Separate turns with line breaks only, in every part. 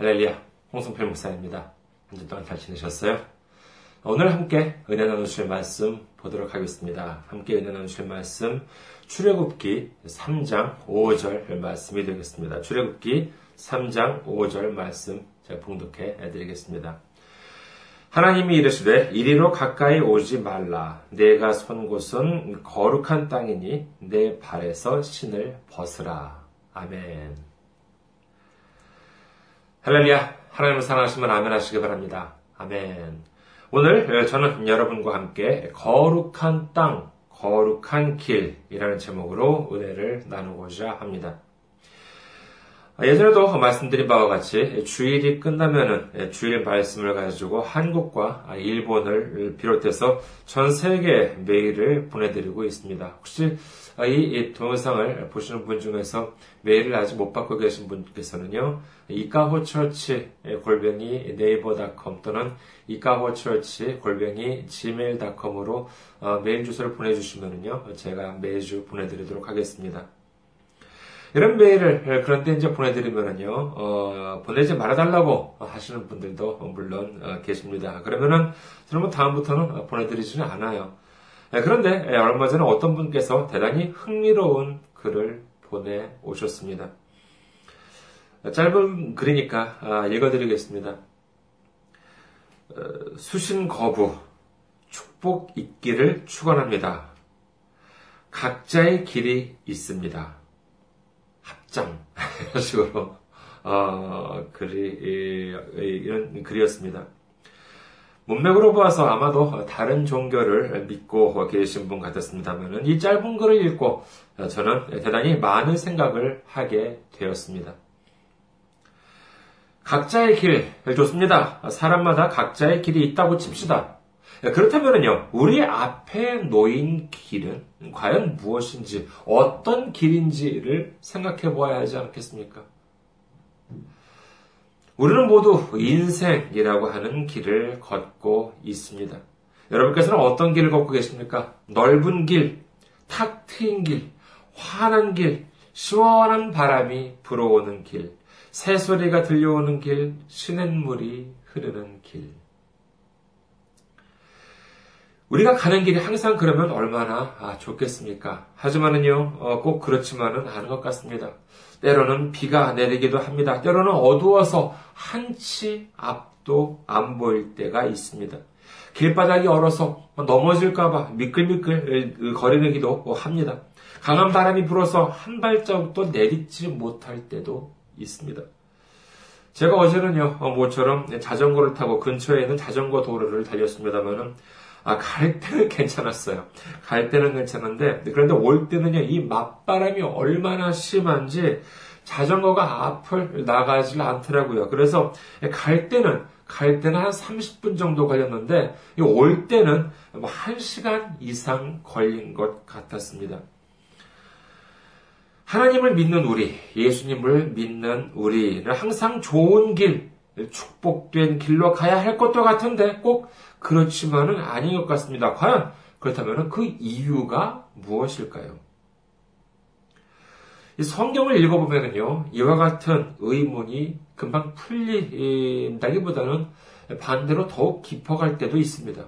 할렐루야, 홍성필 목사입니다. 한 주 동안 잘 지내셨어요? 오늘 함께 은혜 나누실 말씀 보도록 하겠습니다. 함께 은혜 나누실 말씀, 출애굽기 3장 5절 말씀이 되겠습니다. 출애굽기 3장 5절 말씀 제가 봉독해 드리겠습니다. 하나님이 이르시되 이리로 가까이 오지 말라. 내가 선 곳은 거룩한 땅이니 내 발에서 신을 벗으라. 아멘. 할렐루야. 하나님을 사랑하시면 아멘 하시기 바랍니다. 아멘. 오늘 저는 여러분과 함께 거룩한 땅, 거룩한 길이라는 제목으로 은혜를 나누고자 합니다. 예전에도 말씀드린 바와 같이 주일이 끝나면은 주일 말씀을 가지고 한국과 일본을 비롯해서 전 세계 메일을 보내드리고 있습니다. 혹시 이 동영상을 보시는 분 중에서 메일을 아직 못 받고 계신 분께서는요, 이카호처치 골뱅이 네이버닷컴 또는 이카호처치 골뱅이 gmail.com으로 어, 메일 주소를 보내주시면요, 제가 매주 보내드리도록 하겠습니다. 이런 메일을 그런 데 이제 보내드리면은요, 어, 보내지 말아달라고 하시는 분들도 물론 어, 계십니다. 그러면은 저는 다음부터는 보내드리지는 않아요. 네, 그런데 예, 얼마 전에 어떤 분께서 대단히 흥미로운 글을 보내 오셨습니다. 짧은 글이니까 아, 읽어드리겠습니다. 어, 수신 거부, 축복 있기를 축원합니다. 각자의 길이 있습니다. 합장 이런 식으로 어, 글이 이런 글이었습니다. 문맥으로 보아서 아마도 다른 종교를 믿고 계신 분 같았습니다만 이 짧은 글을 읽고 저는 대단히 많은 생각을 하게 되었습니다. 각자의 길 좋습니다. 사람마다 각자의 길이 있다고 칩시다. 그렇다면요, 우리 앞에 놓인 길은 과연 무엇인지, 어떤 길인지를 생각해 보아야 하지 않겠습니까? 우리는 모두 인생이라고 하는 길을 걷고 있습니다. 여러분께서는 어떤 길을 걷고 계십니까? 넓은 길, 탁 트인 길, 환한 길, 시원한 바람이 불어오는 길, 새소리가 들려오는 길, 시냇물이 흐르는 길. 우리가 가는 길이 항상 그러면 얼마나 아, 좋겠습니까? 하지만은요, 어, 꼭 그렇지만은 않은 것 같습니다. 때로는 비가 내리기도 합니다. 때로는 어두워서 한치 앞도 안 보일 때가 있습니다. 길바닥이 얼어서 넘어질까봐 미끌미끌 거리기도 합니다. 강한 바람이 불어서 한 발자국도 내딛지 못할 때도 있습니다. 제가 어제는요, 어, 모처럼 자전거를 타고 근처에 있는 자전거 도로를 달렸습니다만은 아, 갈 때는 괜찮았어요. 갈 때는 괜찮은데, 그런데 올 때는요, 이 맞바람이 얼마나 심한지 자전거가 앞을 나가질 않더라고요. 그래서 갈 때는, 갈 때는 한 30분 정도 걸렸는데, 올 때는 뭐 1시간 이상 걸린 것 같았습니다. 하나님을 믿는 우리, 예수님을 믿는 우리는 항상 좋은 길, 축복된 길로 가야 할 것도 같은데 꼭 그렇지만은 아닌 것 같습니다. 과연 그렇다면 그 이유가 무엇일까요? 이 성경을 읽어보면요, 이와 같은 의문이 금방 풀린다기보다는 반대로 더욱 깊어갈 때도 있습니다.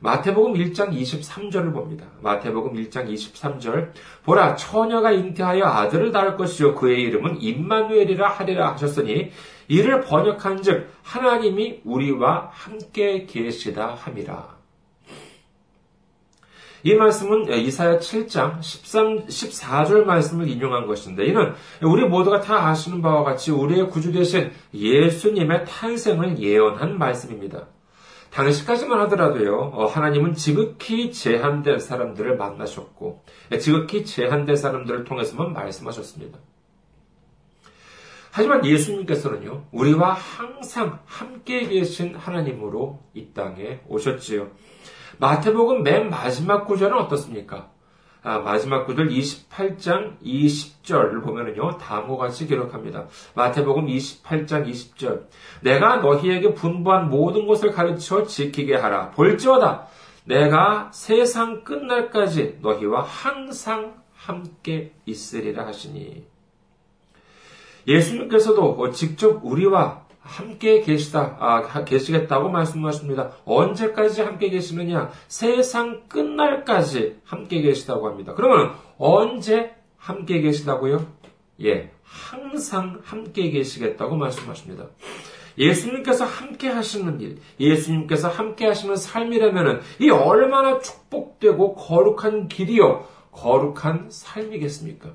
마태복음 1장 23절을 봅니다. 마태복음 1장 23절 보라 처녀가 잉태하여 아들을 낳을 것이요 그의 이름은 임마누엘이라 하리라 하셨으니 이를 번역한즉 하나님이 우리와 함께 계시다 함이라. 이 말씀은 이사야 7장 13, 14절 말씀을 인용한 것인데 이는 우리 모두가 다 아시는 바와 같이 우리의 구주 되신 예수님의 탄생을 예언한 말씀입니다. 당시까지만 하더라도요, 어, 하나님은 지극히 제한된 사람들을 만나셨고, 지극히 제한된 사람들을 통해서만 말씀하셨습니다. 하지만 예수님께서는요, 우리와 항상 함께 계신 하나님으로 이 땅에 오셨지요. 마태복음 맨 마지막 구절은 어떻습니까? 아, 마지막 구절 28장 20절을 보면은요, 다음과 같이 기록합니다. 마태복음 28장 20절. 내가 너희에게 분부한 모든 것을 가르쳐 지키게 하라. 볼지어다. 내가 세상 끝날까지 너희와 항상 함께 있으리라 하시니. 예수님께서도 직접 우리와 함께 계시다, 아, 계시겠다고 말씀하십니다. 언제까지 함께 계시느냐? 세상 끝날까지 함께 계시다고 합니다. 그러면 언제 함께 계시다고요? 예, 항상 함께 계시겠다고 말씀하십니다. 예수님께서 함께 하시는 일, 예수님께서 함께 하시는 삶이라면 이 얼마나 축복되고 거룩한 길이요, 거룩한 삶이겠습니까?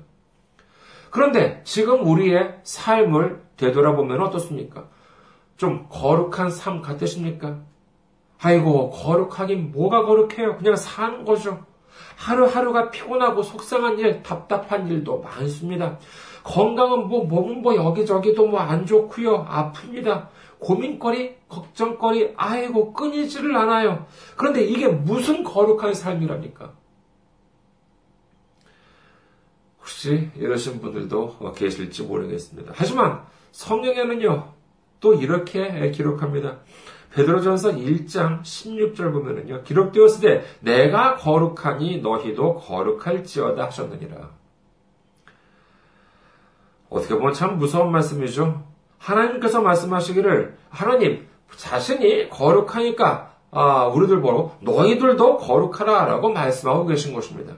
그런데 지금 우리의 삶을 되돌아보면 어떻습니까? 좀 거룩한 삶 같으십니까? 아이고, 거룩하긴 뭐가 거룩해요? 그냥 사는 거죠. 하루하루가 피곤하고 속상한 일, 답답한 일도 많습니다. 건강은 뭐, 몸은 뭐 여기저기도 뭐 안 좋고요. 아픕니다. 고민거리, 걱정거리, 아이고, 끊이지를 않아요. 그런데 이게 무슨 거룩한 삶이랍니까? 혹시 이러신 분들도 계실지 모르겠습니다. 하지만 성경에는요, 또 이렇게 기록합니다. 베드로전서 1장 16절 보면은요. 기록되었을 때 내가 거룩하니 너희도 거룩할지어다 하셨느니라. 어떻게 보면 참 무서운 말씀이죠. 하나님께서 말씀하시기를 하나님 자신이 거룩하니까 아, 우리들 보러 너희들도 거룩하라라고 말씀하고 계신 것입니다.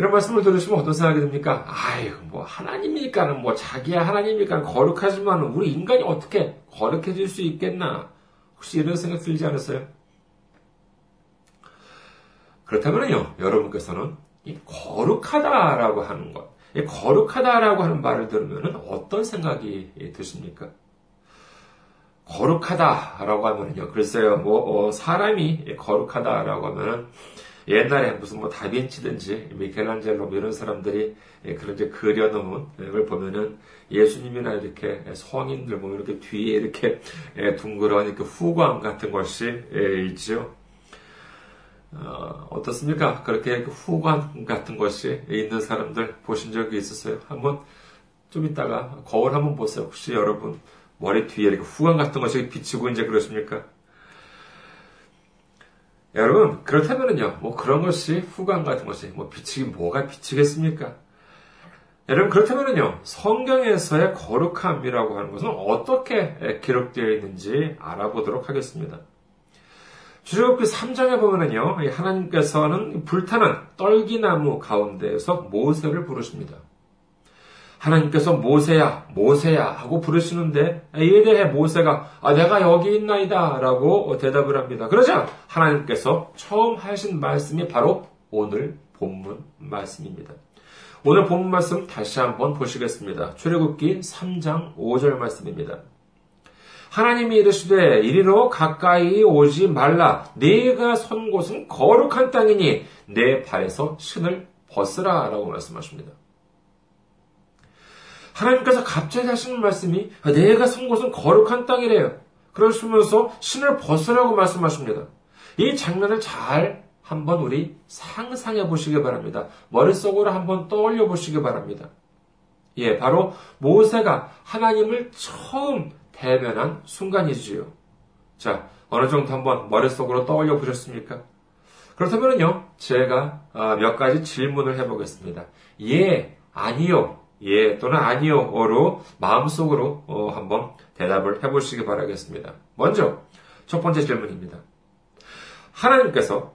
이런 말씀을 들으시면 어떤 생각이 듭니까? 아유, 뭐, 하나님이니까는 뭐, 자기야 하나님이니까 거룩하지만 우리 인간이 어떻게 거룩해질 수 있겠나? 혹시 이런 생각 들지 않으세요? 그렇다면요, 여러분께서는 이 거룩하다라고 하는 것, 이 거룩하다라고 하는 말을 들으면 어떤 생각이 드십니까? 거룩하다라고 하면요, 글쎄요, 뭐, 어, 사람이 거룩하다라고 하면은, 옛날에 무슨 뭐 다빈치든지 미켈란젤로 뭐 이런 사람들이 예, 그런 이제 그려놓은 걸 보면은 예수님이나 이렇게 성인들 보면 이렇게 뒤에 이렇게 예, 둥그런 이렇게 후광 같은 것이 예, 있죠. 어, 어떻습니까? 그렇게 후광 같은 것이 있는 사람들 보신 적이 있었어요? 한번 좀 이따가 거울 한번 보세요. 혹시 여러분 머리 뒤에 이렇게 후광 같은 것이 비치고 이제 그러십니까? 여러분, 그렇다면요, 뭐 그런 것이 후광 같은 것이, 뭐 비치기, 뭐가 비치겠습니까? 여러분, 그렇다면요, 성경에서의 거룩함이라고 하는 것은 어떻게 기록되어 있는지 알아보도록 하겠습니다. 주제곡기 3장에 보면은요, 하나님께서는 불타는 떨기나무 가운데에서 모세를 부르십니다. 하나님께서 모세야, 모세야 하고 부르시는데 이에 대해 모세가 아, 내가 여기 있나이다 라고 대답을 합니다. 그러자 하나님께서 처음 하신 말씀이 바로 오늘 본문 말씀입니다. 오늘 본문 말씀 다시 한번 보시겠습니다. 출애굽기 3장 5절 말씀입니다. 하나님이 이르시되 이리로 가까이 오지 말라 네가 선 곳은 거룩한 땅이니 내 발에서 신을 벗으라라고 말씀하십니다. 하나님께서 갑자기 하시는 말씀이 내가 선 곳은 거룩한 땅이래요. 그러시면서 신을 벗으라고 말씀하십니다. 이 장면을 잘 한번 우리 상상해 보시기 바랍니다. 머릿속으로 한번 떠올려 보시기 바랍니다. 예, 바로 모세가 하나님을 처음 대면한 순간이지요. 자, 어느 정도 한번 머릿속으로 떠올려 보셨습니까? 그렇다면요, 제가 아, 몇 가지 질문을 해보겠습니다. 예, 아니요, 예 또는 아니요로 마음속으로 어, 한번 대답을 해보시기 바라겠습니다. 먼저 첫 번째 질문입니다. 하나님께서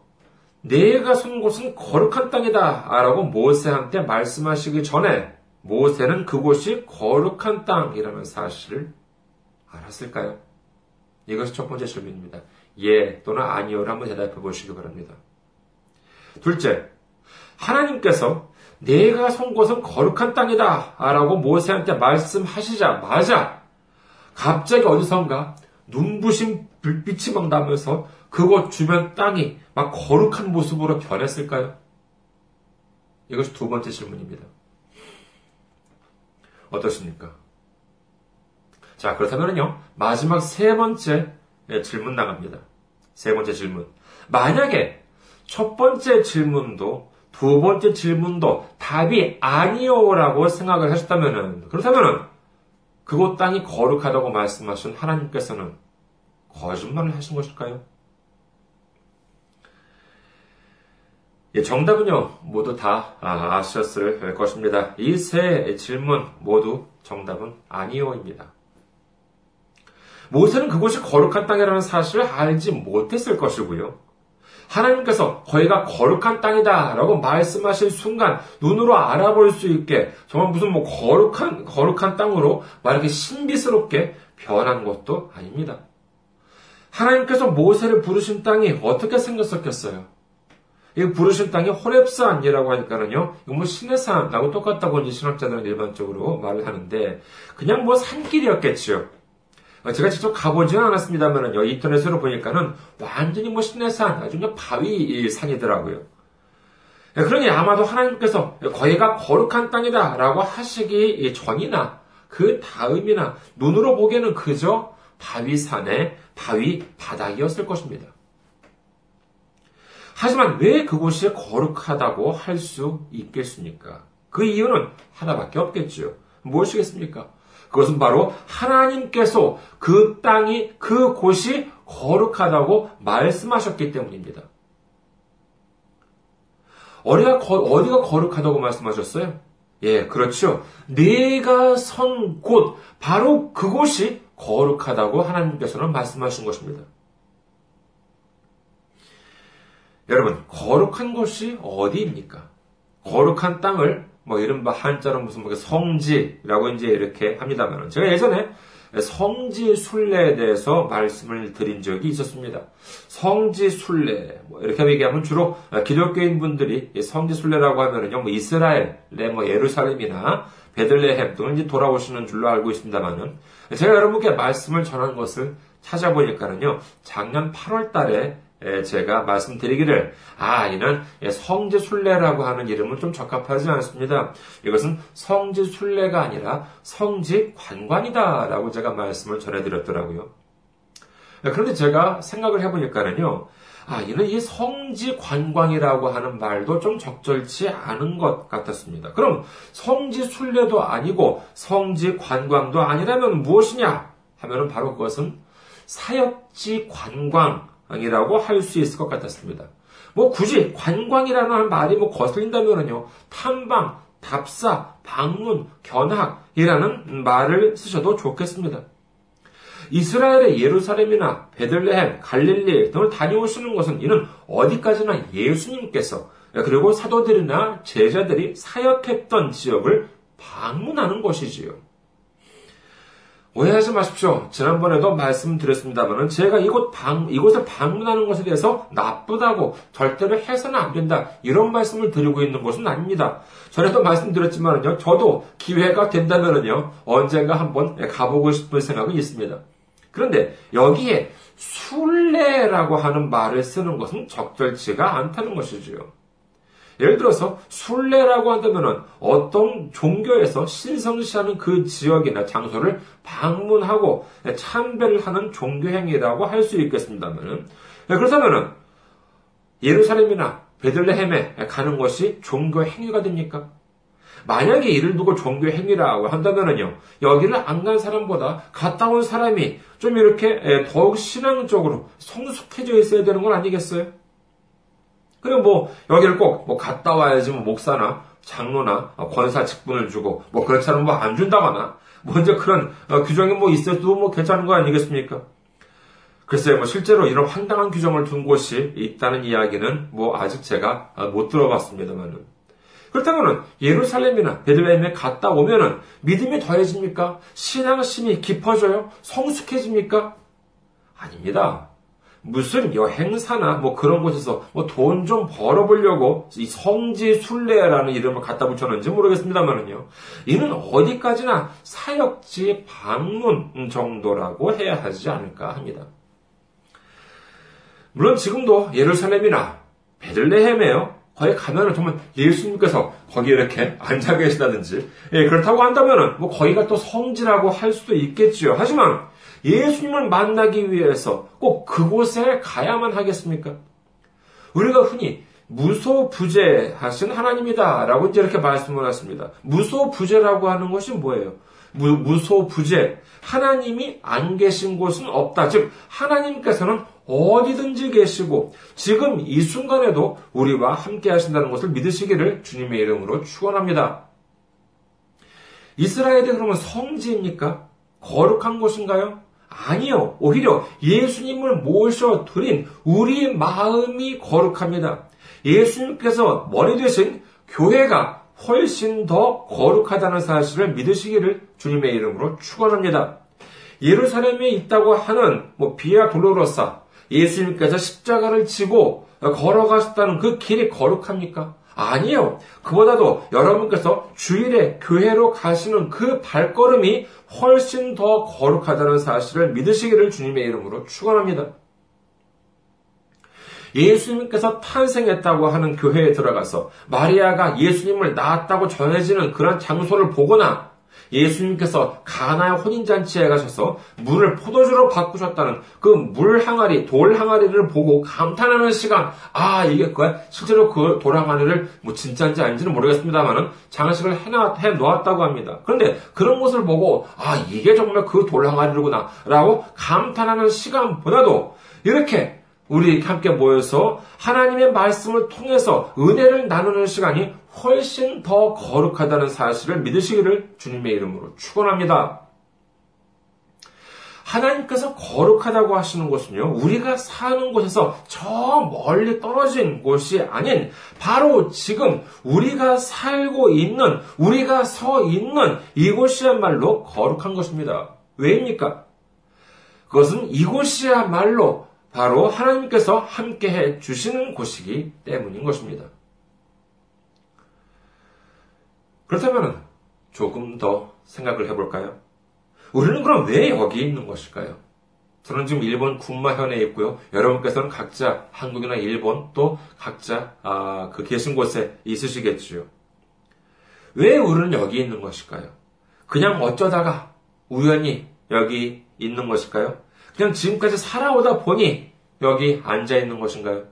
내가 선 곳은 거룩한 땅이다 라고 모세한테 말씀하시기 전에 모세는 그곳이 거룩한 땅이라는 사실을 알았을까요? 이것이 첫 번째 질문입니다. 예 또는 아니요를 한번 대답해 보시기 바랍니다. 둘째, 하나님께서 내가 선 곳은 거룩한 땅이다. 라고 모세한테 말씀하시자마자 갑자기 어디선가 눈부신 불빛이 막 나면서 그곳 주변 땅이 막 거룩한 모습으로 변했을까요? 이것이 두 번째 질문입니다. 어떻습니까? 자, 그렇다면요, 마지막 세 번째 질문 나갑니다. 세 번째 질문. 만약에 첫 번째 질문도 두 번째 질문도 답이 아니요라고 생각을 하셨다면은, 그렇다면은, 그곳 땅이 거룩하다고 말씀하신 하나님께서는 거짓말을 하신 것일까요? 예, 정답은요, 모두 다 아, 아셨을 것입니다. 이 세 질문 모두 정답은 아니오입니다. 모세는 그곳이 거룩한 땅이라는 사실을 알지 못했을 것이고요. 하나님께서 거기가 거룩한 땅이다 라고 말씀하실 순간 눈으로 알아볼 수 있게 정말 무슨 뭐 거룩한, 거룩한 땅으로 막 이렇게 신비스럽게 변한 것도 아닙니다. 하나님께서 모세를 부르신 땅이 어떻게 생겼었겠어요? 이 부르신 땅이 호랩산이라고 하니까는요, 이거 뭐 신의 산하고 똑같다고 이제 신학자들은 일반적으로 말을 하는데, 그냥 뭐 산길이었겠지요. 제가 직접 가보지는 않았습니다만은 인터넷으로 보니까는 완전히 뭐 신내산 아주 그냥 바위 산이더라고요. 예, 그러니 아마도 하나님께서 거기가 거룩한 땅이다라고 하시기 전이나 그 다음이나 눈으로 보기에는 그저 바위산의 바위 바닥이었을 것입니다. 하지만 왜 그곳이 거룩하다고 할 수 있겠습니까? 그 이유는 하나밖에 없겠죠. 무엇이겠습니까? 그것은 바로 하나님께서 그 땅이, 그 곳이 거룩하다고 말씀하셨기 때문입니다. 어디가, 어디가 거룩하다고 말씀하셨어요? 예, 그렇죠. 내가 선 곳, 바로 그곳이 거룩하다고 하나님께서는 말씀하신 것입니다. 여러분, 거룩한 곳이 어디입니까? 거룩한 땅을 뭐 이른바 한자로 무슨 뭐 성지라고 이제 이렇게 합니다만 제가 예전에 성지 순례에 대해서 말씀을 드린 적이 있었습니다. 성지 순례 뭐 이렇게 얘기하면 주로 기독교인 분들이 성지 순례라고 하면은요 뭐 이스라엘, 뭐 예루살렘이나 베들레헴 등을 이제 돌아오시는 줄로 알고 있습니다만은 제가 여러분께 말씀을 전한 것을 찾아보니까는요 작년 8월달에 제가 말씀드리기를 아 이는 성지 순례라고 하는 이름은 좀 적합하지 않습니다. 이것은 성지 순례가 아니라 성지 관광이다라고 제가 말씀을 전해드렸더라고요. 그런데 제가 생각을 해보니까는요. 아, 이는 이 성지 관광이라고 하는 말도 좀 적절치 않은 것 같았습니다. 그럼 성지 순례도 아니고 성지 관광도 아니라면 무엇이냐? 하면은 바로 그것은 사역지 관광 이라고 할 수 있을 것 같았습니다. 뭐 굳이 관광이라는 말이 뭐 거슬린다면요. 탐방, 답사, 방문, 견학이라는 말을 쓰셔도 좋겠습니다. 이스라엘의 예루살렘이나 베들레헴, 갈릴리 등을 다녀오시는 것은 이는 어디까지나 예수님께서 그리고 사도들이나 제자들이 사역했던 지역을 방문하는 것이지요. 오해하지 마십시오. 지난번에도 말씀드렸습니다만은 제가 이곳 방, 이곳을 방문하는 것에 대해서 나쁘다고 절대로 해서는 안 된다. 이런 말씀을 드리고 있는 것은 아닙니다. 전에도 말씀드렸지만은요, 저도 기회가 된다면은요, 언젠가 한번 가보고 싶은 생각은 있습니다. 그런데 여기에 순례라고 하는 말을 쓰는 것은 적절치가 않다는 것이지요. 예를 들어서 순례라고 한다면 어떤 종교에서 신성시하는 그 지역이나 장소를 방문하고 참배를 하는 종교 행위라고 할 수 있겠습니다만 그렇다면 예루살렘이나 베들레헴에 가는 것이 종교 행위가 됩니까? 만약에 이를 두고 종교 행위라고 한다면요, 여기를 안 간 사람보다 갔다 온 사람이 좀 이렇게 더욱 신앙적으로 성숙해져 있어야 되는 건 아니겠어요? 그리고 뭐 여기를 꼭 뭐 갔다 와야지 뭐 목사나 장로나 권사 직분을 주고 뭐 그렇지 않으면 뭐 안 준다거나 먼저 그런 어, 규정이 뭐 있어도 뭐 괜찮은 거 아니겠습니까? 글쎄요, 뭐 실제로 이런 황당한 규정을 둔 곳이 있다는 이야기는 뭐 아직 제가 어, 못 들어봤습니다만은 그렇다면 예루살렘이나 베들레헴에 갔다 오면은 믿음이 더해집니까? 신앙심이 깊어져요? 성숙해집니까? 아닙니다. 무슨 여행사나 뭐 그런 곳에서 뭐 돈 좀 벌어보려고 이 성지 순례라는 이름을 갖다 붙였는지 모르겠습니다만은요. 이는 어디까지나 사역지 방문 정도라고 해야 하지 않을까 합니다. 물론 지금도 예루살렘이나 베들레헴에요. 거기 가면은 정말 예수님께서 거기 이렇게 앉아 계시다든지, 예, 그렇다고 한다면은 뭐 거기가 또 성지라고 할 수도 있겠지요. 하지만 예수님을 만나기 위해서 꼭 그곳에 가야만 하겠습니까? 우리가 흔히 무소부재하신 하나님이다. 라고 이제 이렇게 말씀을 하십니다. 무소부재라고 하는 것이 뭐예요? 무, 무소부재. 하나님이 안 계신 곳은 없다. 즉, 하나님께서는 어디든지 계시고, 지금 이 순간에도 우리와 함께 하신다는 것을 믿으시기를 주님의 이름으로 축원합니다. 이스라엘이 그러면 성지입니까? 거룩한 곳인가요? 아니요. 오히려 예수님을 모셔 드린 우리 마음이 거룩합니다. 예수님께서 머리 되신 교회가 훨씬 더 거룩하다는 사실을 믿으시기를 주님의 이름으로 축원합니다. 예루살렘에 있다고 하는 뭐 비아 돌로로사 예수님께서 십자가를 지고 걸어가셨다는 그 길이 거룩합니까? 아니요. 그보다도 여러분께서 주일에 교회로 가시는 그 발걸음이 훨씬 더 거룩하다는 사실을 믿으시기를 주님의 이름으로 축원합니다. 예수님께서 탄생했다고 하는 교회에 들어가서 마리아가 예수님을 낳았다고 전해지는 그런 장소를 보거나 예수님께서 가나의 혼인잔치에 가셔서 물을 포도주로 바꾸셨다는 그 물 항아리, 돌 항아리를 보고 감탄하는 시간, 아, 이게 그야 실제로 그 돌 항아리를 뭐 진짜인지 아닌지는 모르겠습니다만은 장식을 해 놓았다고 합니다. 그런데 그런 것을 보고, 아, 이게 정말 그 돌 항아리구나, 라고 감탄하는 시간보다도 이렇게 우리 함께 모여서 하나님의 말씀을 통해서 은혜를 나누는 시간이 훨씬 더 거룩하다는 사실을 믿으시기를 주님의 이름으로 축원합니다. 하나님께서 거룩하다고 하시는 곳은요, 우리가 사는 곳에서 저 멀리 떨어진 곳이 아닌, 바로 지금 우리가 살고 있는, 우리가 서 있는 이곳이야말로 거룩한 것입니다. 왜입니까? 그것은 이곳이야말로 바로 하나님께서 함께 해 주시는 곳이기 때문인 것입니다. 그렇다면 조금 더 생각을 해볼까요? 우리는 그럼 왜 여기 있는 것일까요? 저는 지금 일본 군마현에 있고요. 여러분께서는 각자 한국이나 일본 또 각자 아, 그 계신 곳에 있으시겠지요. 왜 우리는 여기 있는 것일까요? 그냥 어쩌다가 우연히 여기 있는 것일까요? 그냥 지금까지 살아오다 보니 여기 앉아 있는 것인가요?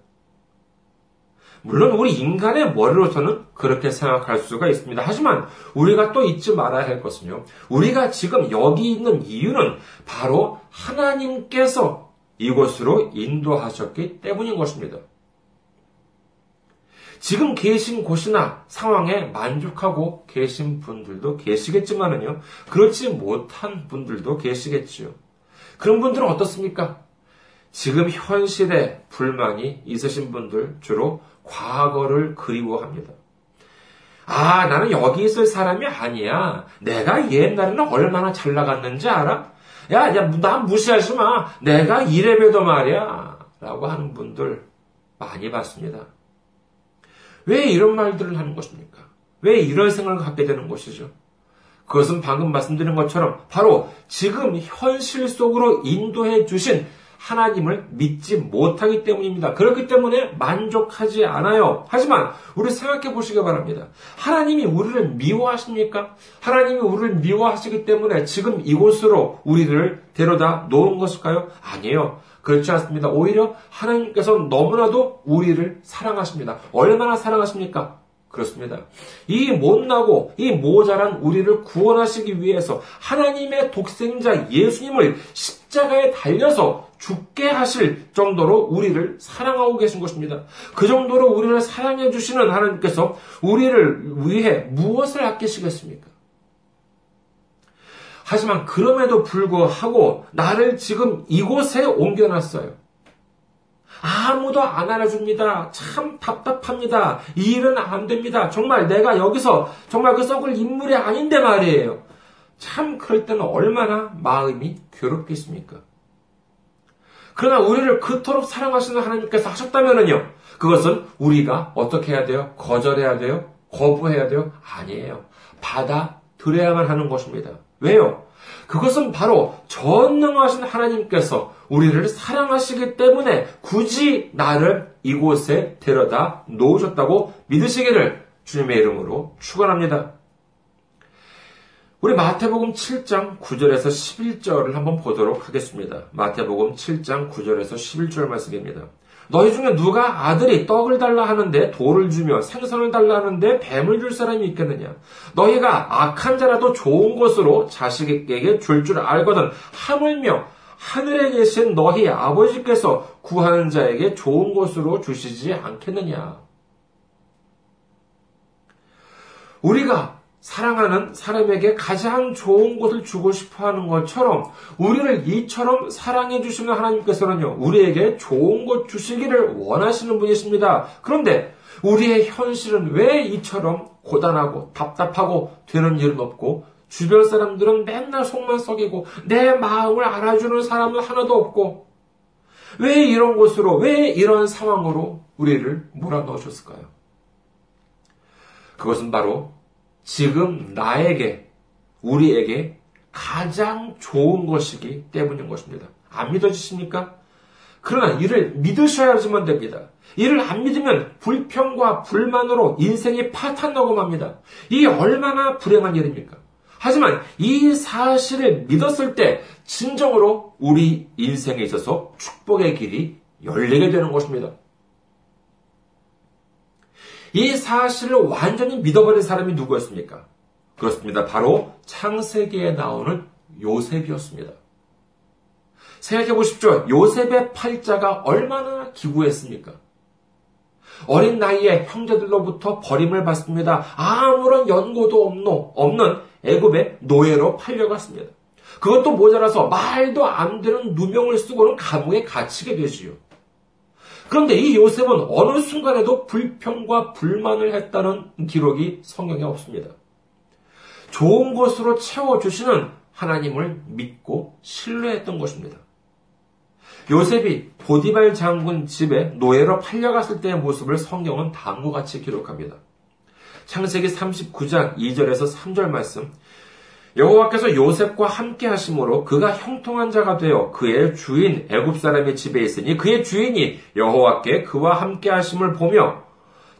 물론 우리 인간의 머리로서는 그렇게 생각할 수가 있습니다. 하지만 우리가 또 잊지 말아야 할 것은요. 우리가 지금 여기 있는 이유는 바로 하나님께서 이곳으로 인도하셨기 때문인 것입니다. 지금 계신 곳이나 상황에 만족하고 계신 분들도 계시겠지만은요. 그렇지 못한 분들도 계시겠지요. 그런 분들은 어떻습니까? 지금 현실에 불만이 있으신 분들 주로 과거를 그리워합니다. 아, 나는 여기 있을 사람이 아니야. 내가 옛날에는 얼마나 잘 나갔는지 알아? 야, 야, 나 무시하지 마. 내가 이래봬도 말이야. 라고 하는 분들 많이 봤습니다. 왜 이런 말들을 하는 것입니까? 왜 이런 생각을 갖게 되는 것이죠? 그것은 방금 말씀드린 것처럼 바로 지금 현실 속으로 인도해 주신 하나님을 믿지 못하기 때문입니다. 그렇기 때문에 만족하지 않아요. 하지만 우리 생각해 보시기 바랍니다. 하나님이 우리를 미워하십니까? 하나님이 우리를 미워하시기 때문에 지금 이곳으로 우리를 데려다 놓은 것일까요? 아니에요. 그렇지 않습니다. 오히려 하나님께서 너무나도 우리를 사랑하십니다. 얼마나 사랑하십니까? 그렇습니다. 이 못나고 이 모자란 우리를 구원하시기 위해서 하나님의 독생자 예수님을 십자가에 달려서 죽게 하실 정도로 우리를 사랑하고 계신 것입니다. 그 정도로 우리를 사랑해 주시는 하나님께서 우리를 위해 무엇을 아끼시겠습니까? 하지만 그럼에도 불구하고 나를 지금 이곳에 옮겨놨어요. 아무도 안 알아줍니다. 참 답답합니다. 이 일은 안 됩니다. 정말 내가 여기서 정말 그 썩을 인물이 아닌데 말이에요. 참 그럴 때는 얼마나 마음이 괴롭겠습니까? 그러나 우리를 그토록 사랑하시는 하나님께서 하셨다면요. 그것은 우리가 어떻게 해야 돼요? 거절해야 돼요? 거부해야 돼요? 아니에요. 받아 들여야만 하는 것입니다. 왜요? 그것은 바로 전능하신 하나님께서 우리를 사랑하시기 때문에 굳이 나를 이곳에 데려다 놓으셨다고 믿으시기를 주님의 이름으로 축원합니다. 우리 마태복음 7장 9절에서 11절을 한번 보도록 하겠습니다. 마태복음 7장 9절에서 11절 말씀입니다. 너희 중에 누가 아들이 떡을 달라 하는데 돌을 주며 생선을 달라 하는데 뱀을 줄 사람이 있겠느냐? 너희가 악한 자라도 좋은 것으로 자식에게 줄줄 알거든 하물며 하늘에 계신 너희 아버지께서 구하는 자에게 좋은 것으로 주시지 않겠느냐? 우리가 사랑하는 사람에게 가장 좋은 것을 주고 싶어 하는 것처럼 우리를 이처럼 사랑해 주시는 하나님께서는요, 우리에게 좋은 것 주시기를 원하시는 분이십니다. 그런데 우리의 현실은 왜 이처럼 고단하고 답답하고 되는 일은 없고 주변 사람들은 맨날 속만 썩이고 내 마음을 알아주는 사람은 하나도 없고 왜 이런 곳으로 왜 이런 상황으로 우리를 몰아넣으셨을까요? 그것은 바로 지금 나에게, 우리에게 가장 좋은 것이기 때문인 것입니다. 안 믿어지십니까? 그러나 이를 믿으셔야지만 됩니다. 이를 안 믿으면 불평과 불만으로 인생이 파탄나고 맙니다. 이 얼마나 불행한 일입니까? 하지만 이 사실을 믿었을 때 진정으로 우리 인생에 있어서 축복의 길이 열리게 되는 것입니다. 이 사실을 완전히 믿어버린 사람이 누구였습니까? 그렇습니다. 바로 창세기에 나오는 요셉이었습니다. 생각해 보십시오. 요셉의 팔자가 얼마나 기구했습니까? 어린 나이에 형제들로부터 버림을 받습니다. 아무런 연고도 없는 애굽의 노예로 팔려갔습니다. 그것도 모자라서 말도 안 되는 누명을 쓰고는 감옥에 갇히게 되지요. 그런데 이 요셉은 어느 순간에도 불평과 불만을 했다는 기록이 성경에 없습니다. 좋은 것으로 채워주시는 하나님을 믿고 신뢰했던 것입니다. 요셉이 보디발 장군 집에 노예로 팔려갔을 때의 모습을 성경은 다음과 같이 기록합니다. 창세기 39장 2절에서 3절 말씀 여호와께서 요셉과 함께 하심으로 그가 형통한 자가 되어 그의 주인 애굽 사람의 집에 있으니 그의 주인이 여호와께 그와 함께 하심을 보며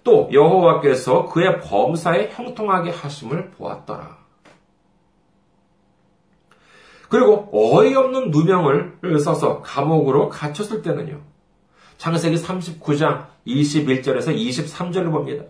또 여호와께서 그의 범사에 형통하게 하심을 보았더라. 그리고 어이없는 누명을 써서 감옥으로 갇혔을 때는요. 창세기 39장 21절에서 23절을 봅니다.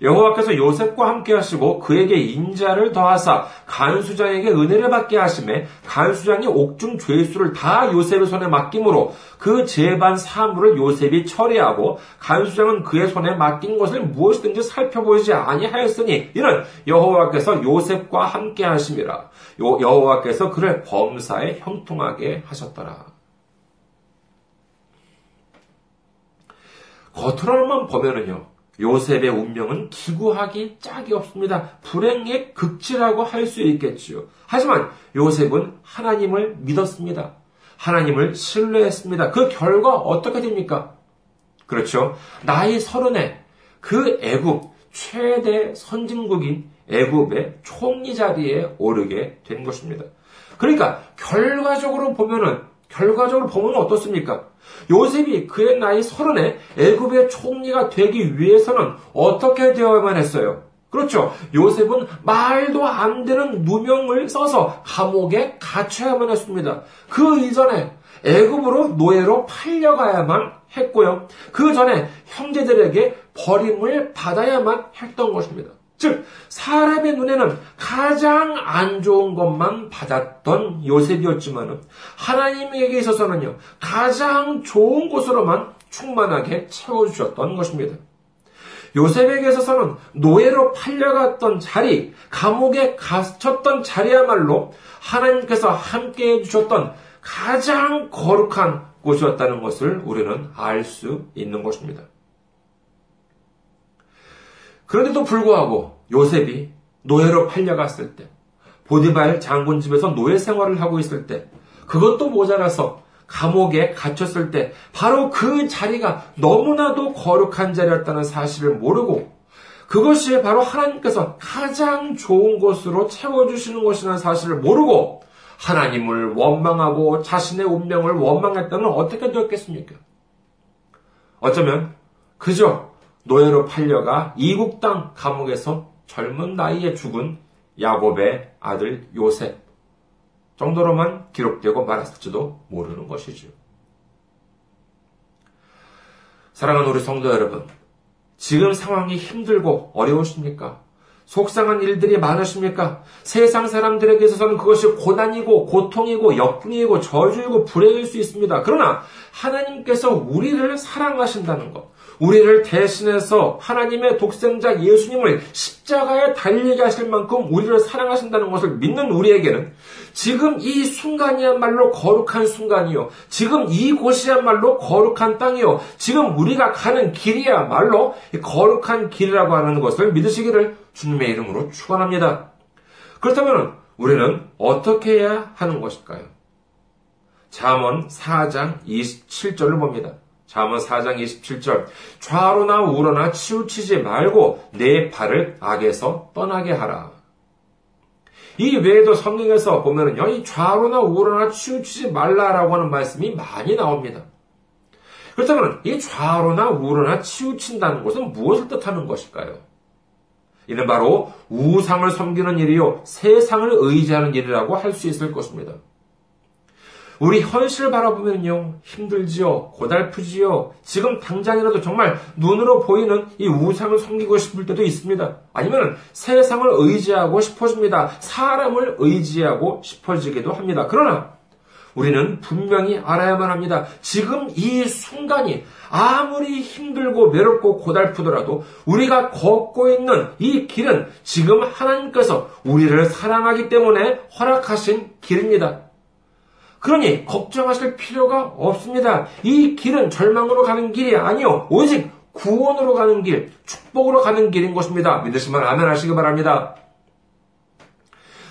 여호와께서 요셉과 함께 하시고 그에게 인자를 더하사 간수장에게 은혜를 받게 하심에 간수장이 옥중 죄수를 다 요셉의 손에 맡김으로 그 재반 사물을 요셉이 처리하고 간수장은 그의 손에 맡긴 것을 무엇이든지 살펴보지 아니하였으니 이는 여호와께서 요셉과 함께 하심이라 여호와께서 그를 범사에 형통하게 하셨더라. 겉으로만 보면은요. 요셉의 운명은 기구하기 짝이 없습니다. 불행의 극치라고 할 수 있겠지요. 하지만 요셉은 하나님을 믿었습니다. 하나님을 신뢰했습니다. 그 결과 어떻게 됩니까? 그렇죠. 나이 서른에 그 애굽 최대 선진국인 애굽의 총리 자리에 오르게 된 것입니다. 그러니까 결과적으로 보면은 결과적으로 보면 어떻습니까? 요셉이 그의 나이 서른에 애굽의 총리가 되기 위해서는 어떻게 되어야만 했어요? 그렇죠. 요셉은 말도 안 되는 누명을 써서 감옥에 갇혀야만 했습니다. 그 이전에 애굽으로 노예로 팔려가야만 했고요. 그 전에 형제들에게 버림을 받아야만 했던 것입니다. 즉, 사람의 눈에는 가장 안 좋은 것만 받았던 요셉이었지만 하나님에게 있어서는요, 가장 좋은 곳으로만 충만하게 채워주셨던 것입니다. 요셉에게 있어서는 노예로 팔려갔던 자리, 감옥에 갇혔던 자리야말로 하나님께서 함께 해주셨던 가장 거룩한 곳이었다는 것을 우리는 알 수 있는 것입니다. 그런데도 불구하고 요셉이 노예로 팔려갔을 때, 보디발 장군 집에서 노예 생활을 하고 있을 때, 그것도 모자라서 감옥에 갇혔을 때, 바로 그 자리가 너무나도 거룩한 자리였다는 사실을 모르고, 그것이 바로 하나님께서 가장 좋은 것으로 채워주시는 것이라는 사실을 모르고, 하나님을 원망하고 자신의 운명을 원망했다면 어떻게 되었겠습니까? 어쩌면 그저 노예로 팔려가 이국 땅 감옥에서 젊은 나이에 죽은 야곱의 아들 요셉 정도로만 기록되고 말았을지도 모르는 것이죠. 사랑하는 우리 성도 여러분, 지금 상황이 힘들고 어려우십니까? 속상한 일들이 많으십니까? 세상 사람들에게 있어서는 그것이 고난이고 고통이고 역풍이고 저주이고 불행일 수 있습니다. 그러나 하나님께서 우리를 사랑하신다는 것, 우리를 대신해서 하나님의 독생자 예수님을 십자가에 달리게 하실 만큼 우리를 사랑하신다는 것을 믿는 우리에게는 지금 이 순간이야말로 거룩한 순간이요. 지금 이곳이야말로 거룩한 땅이요. 지금 우리가 가는 길이야말로 거룩한 길이라고 하는 것을 믿으시기를 주님의 이름으로 축원합니다. 그렇다면 우리는 어떻게 해야 하는 것일까요? 잠언 4장 27절을 봅니다. 잠언 4장 27절 좌로나 우로나 치우치지 말고 내 발을 악에서 떠나게 하라. 이 외에도 성경에서 보면은요, 이 좌로나 우로나 치우치지 말라라고 하는 말씀이 많이 나옵니다. 그렇다면 이 좌로나 우로나 치우친다는 것은 무엇을 뜻하는 것일까요? 이는 바로 우상을 섬기는 일이요, 세상을 의지하는 일이라고 할 수 있을 것입니다. 우리 현실을 바라보면요, 힘들지요, 고달프지요, 지금 당장이라도 정말 눈으로 보이는 이 우상을 섬기고 싶을 때도 있습니다. 아니면 세상을 의지하고 싶어집니다. 사람을 의지하고 싶어지기도 합니다. 그러나, 우리는 분명히 알아야만 합니다. 지금 이 순간이 아무리 힘들고 외롭고 고달프더라도 우리가 걷고 있는 이 길은 지금 하나님께서 우리를 사랑하기 때문에 허락하신 길입니다. 그러니 걱정하실 필요가 없습니다. 이 길은 절망으로 가는 길이 아니요. 오직 구원으로 가는 길, 축복으로 가는 길인 것입니다. 믿으시면 아멘 하시기 바랍니다.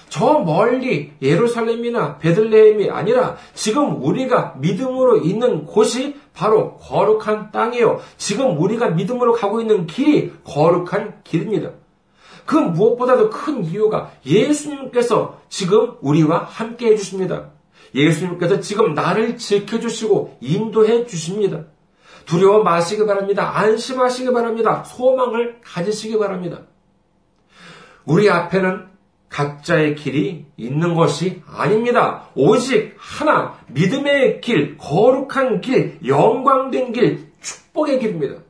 저 멀리 예루살렘이나 베들레헴이 아니라 지금 우리가 믿음으로 있는 곳이 바로 거룩한 땅이에요. 지금 우리가 믿음으로 가고 있는 길이 거룩한 길입니다. 그 무엇보다도 큰 이유가 예수님께서 지금 우리와 함께 해주십니다. 예수님께서 지금 나를 지켜주시고 인도해 주십니다. 두려워 마시기 바랍니다. 안심하시기 바랍니다. 소망을 가지시기 바랍니다. 우리 앞에는 각자의 길이 있는 것이 아닙니다. 오직 하나, 믿음의 길, 거룩한 길, 영광된 길, 축복의 길입니다.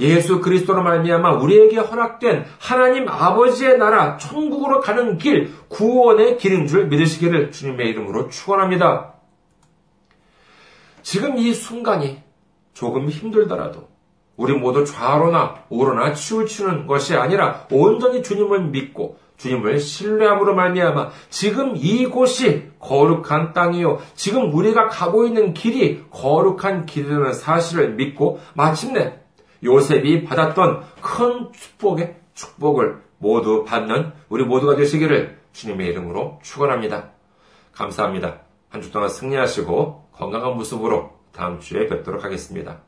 예수 그리스도로 말미암아 우리에게 허락된 하나님 아버지의 나라 천국으로 가는 길 구원의 길인 줄 믿으시기를 주님의 이름으로 축원합니다. 지금 이 순간이 조금 힘들더라도 우리 모두 좌로나 우로나 치우치는 것이 아니라 온전히 주님을 믿고 주님을 신뢰함으로 말미암아 지금 이곳이 거룩한 땅이요 지금 우리가 가고 있는 길이 거룩한 길이라는 사실을 믿고 마침내 요셉이 받았던 큰 축복의 축복을 모두 받는 우리 모두가 되시기를 주님의 이름으로 축원합니다. 감사합니다. 한 주 동안 승리하시고 건강한 모습으로 다음 주에 뵙도록 하겠습니다.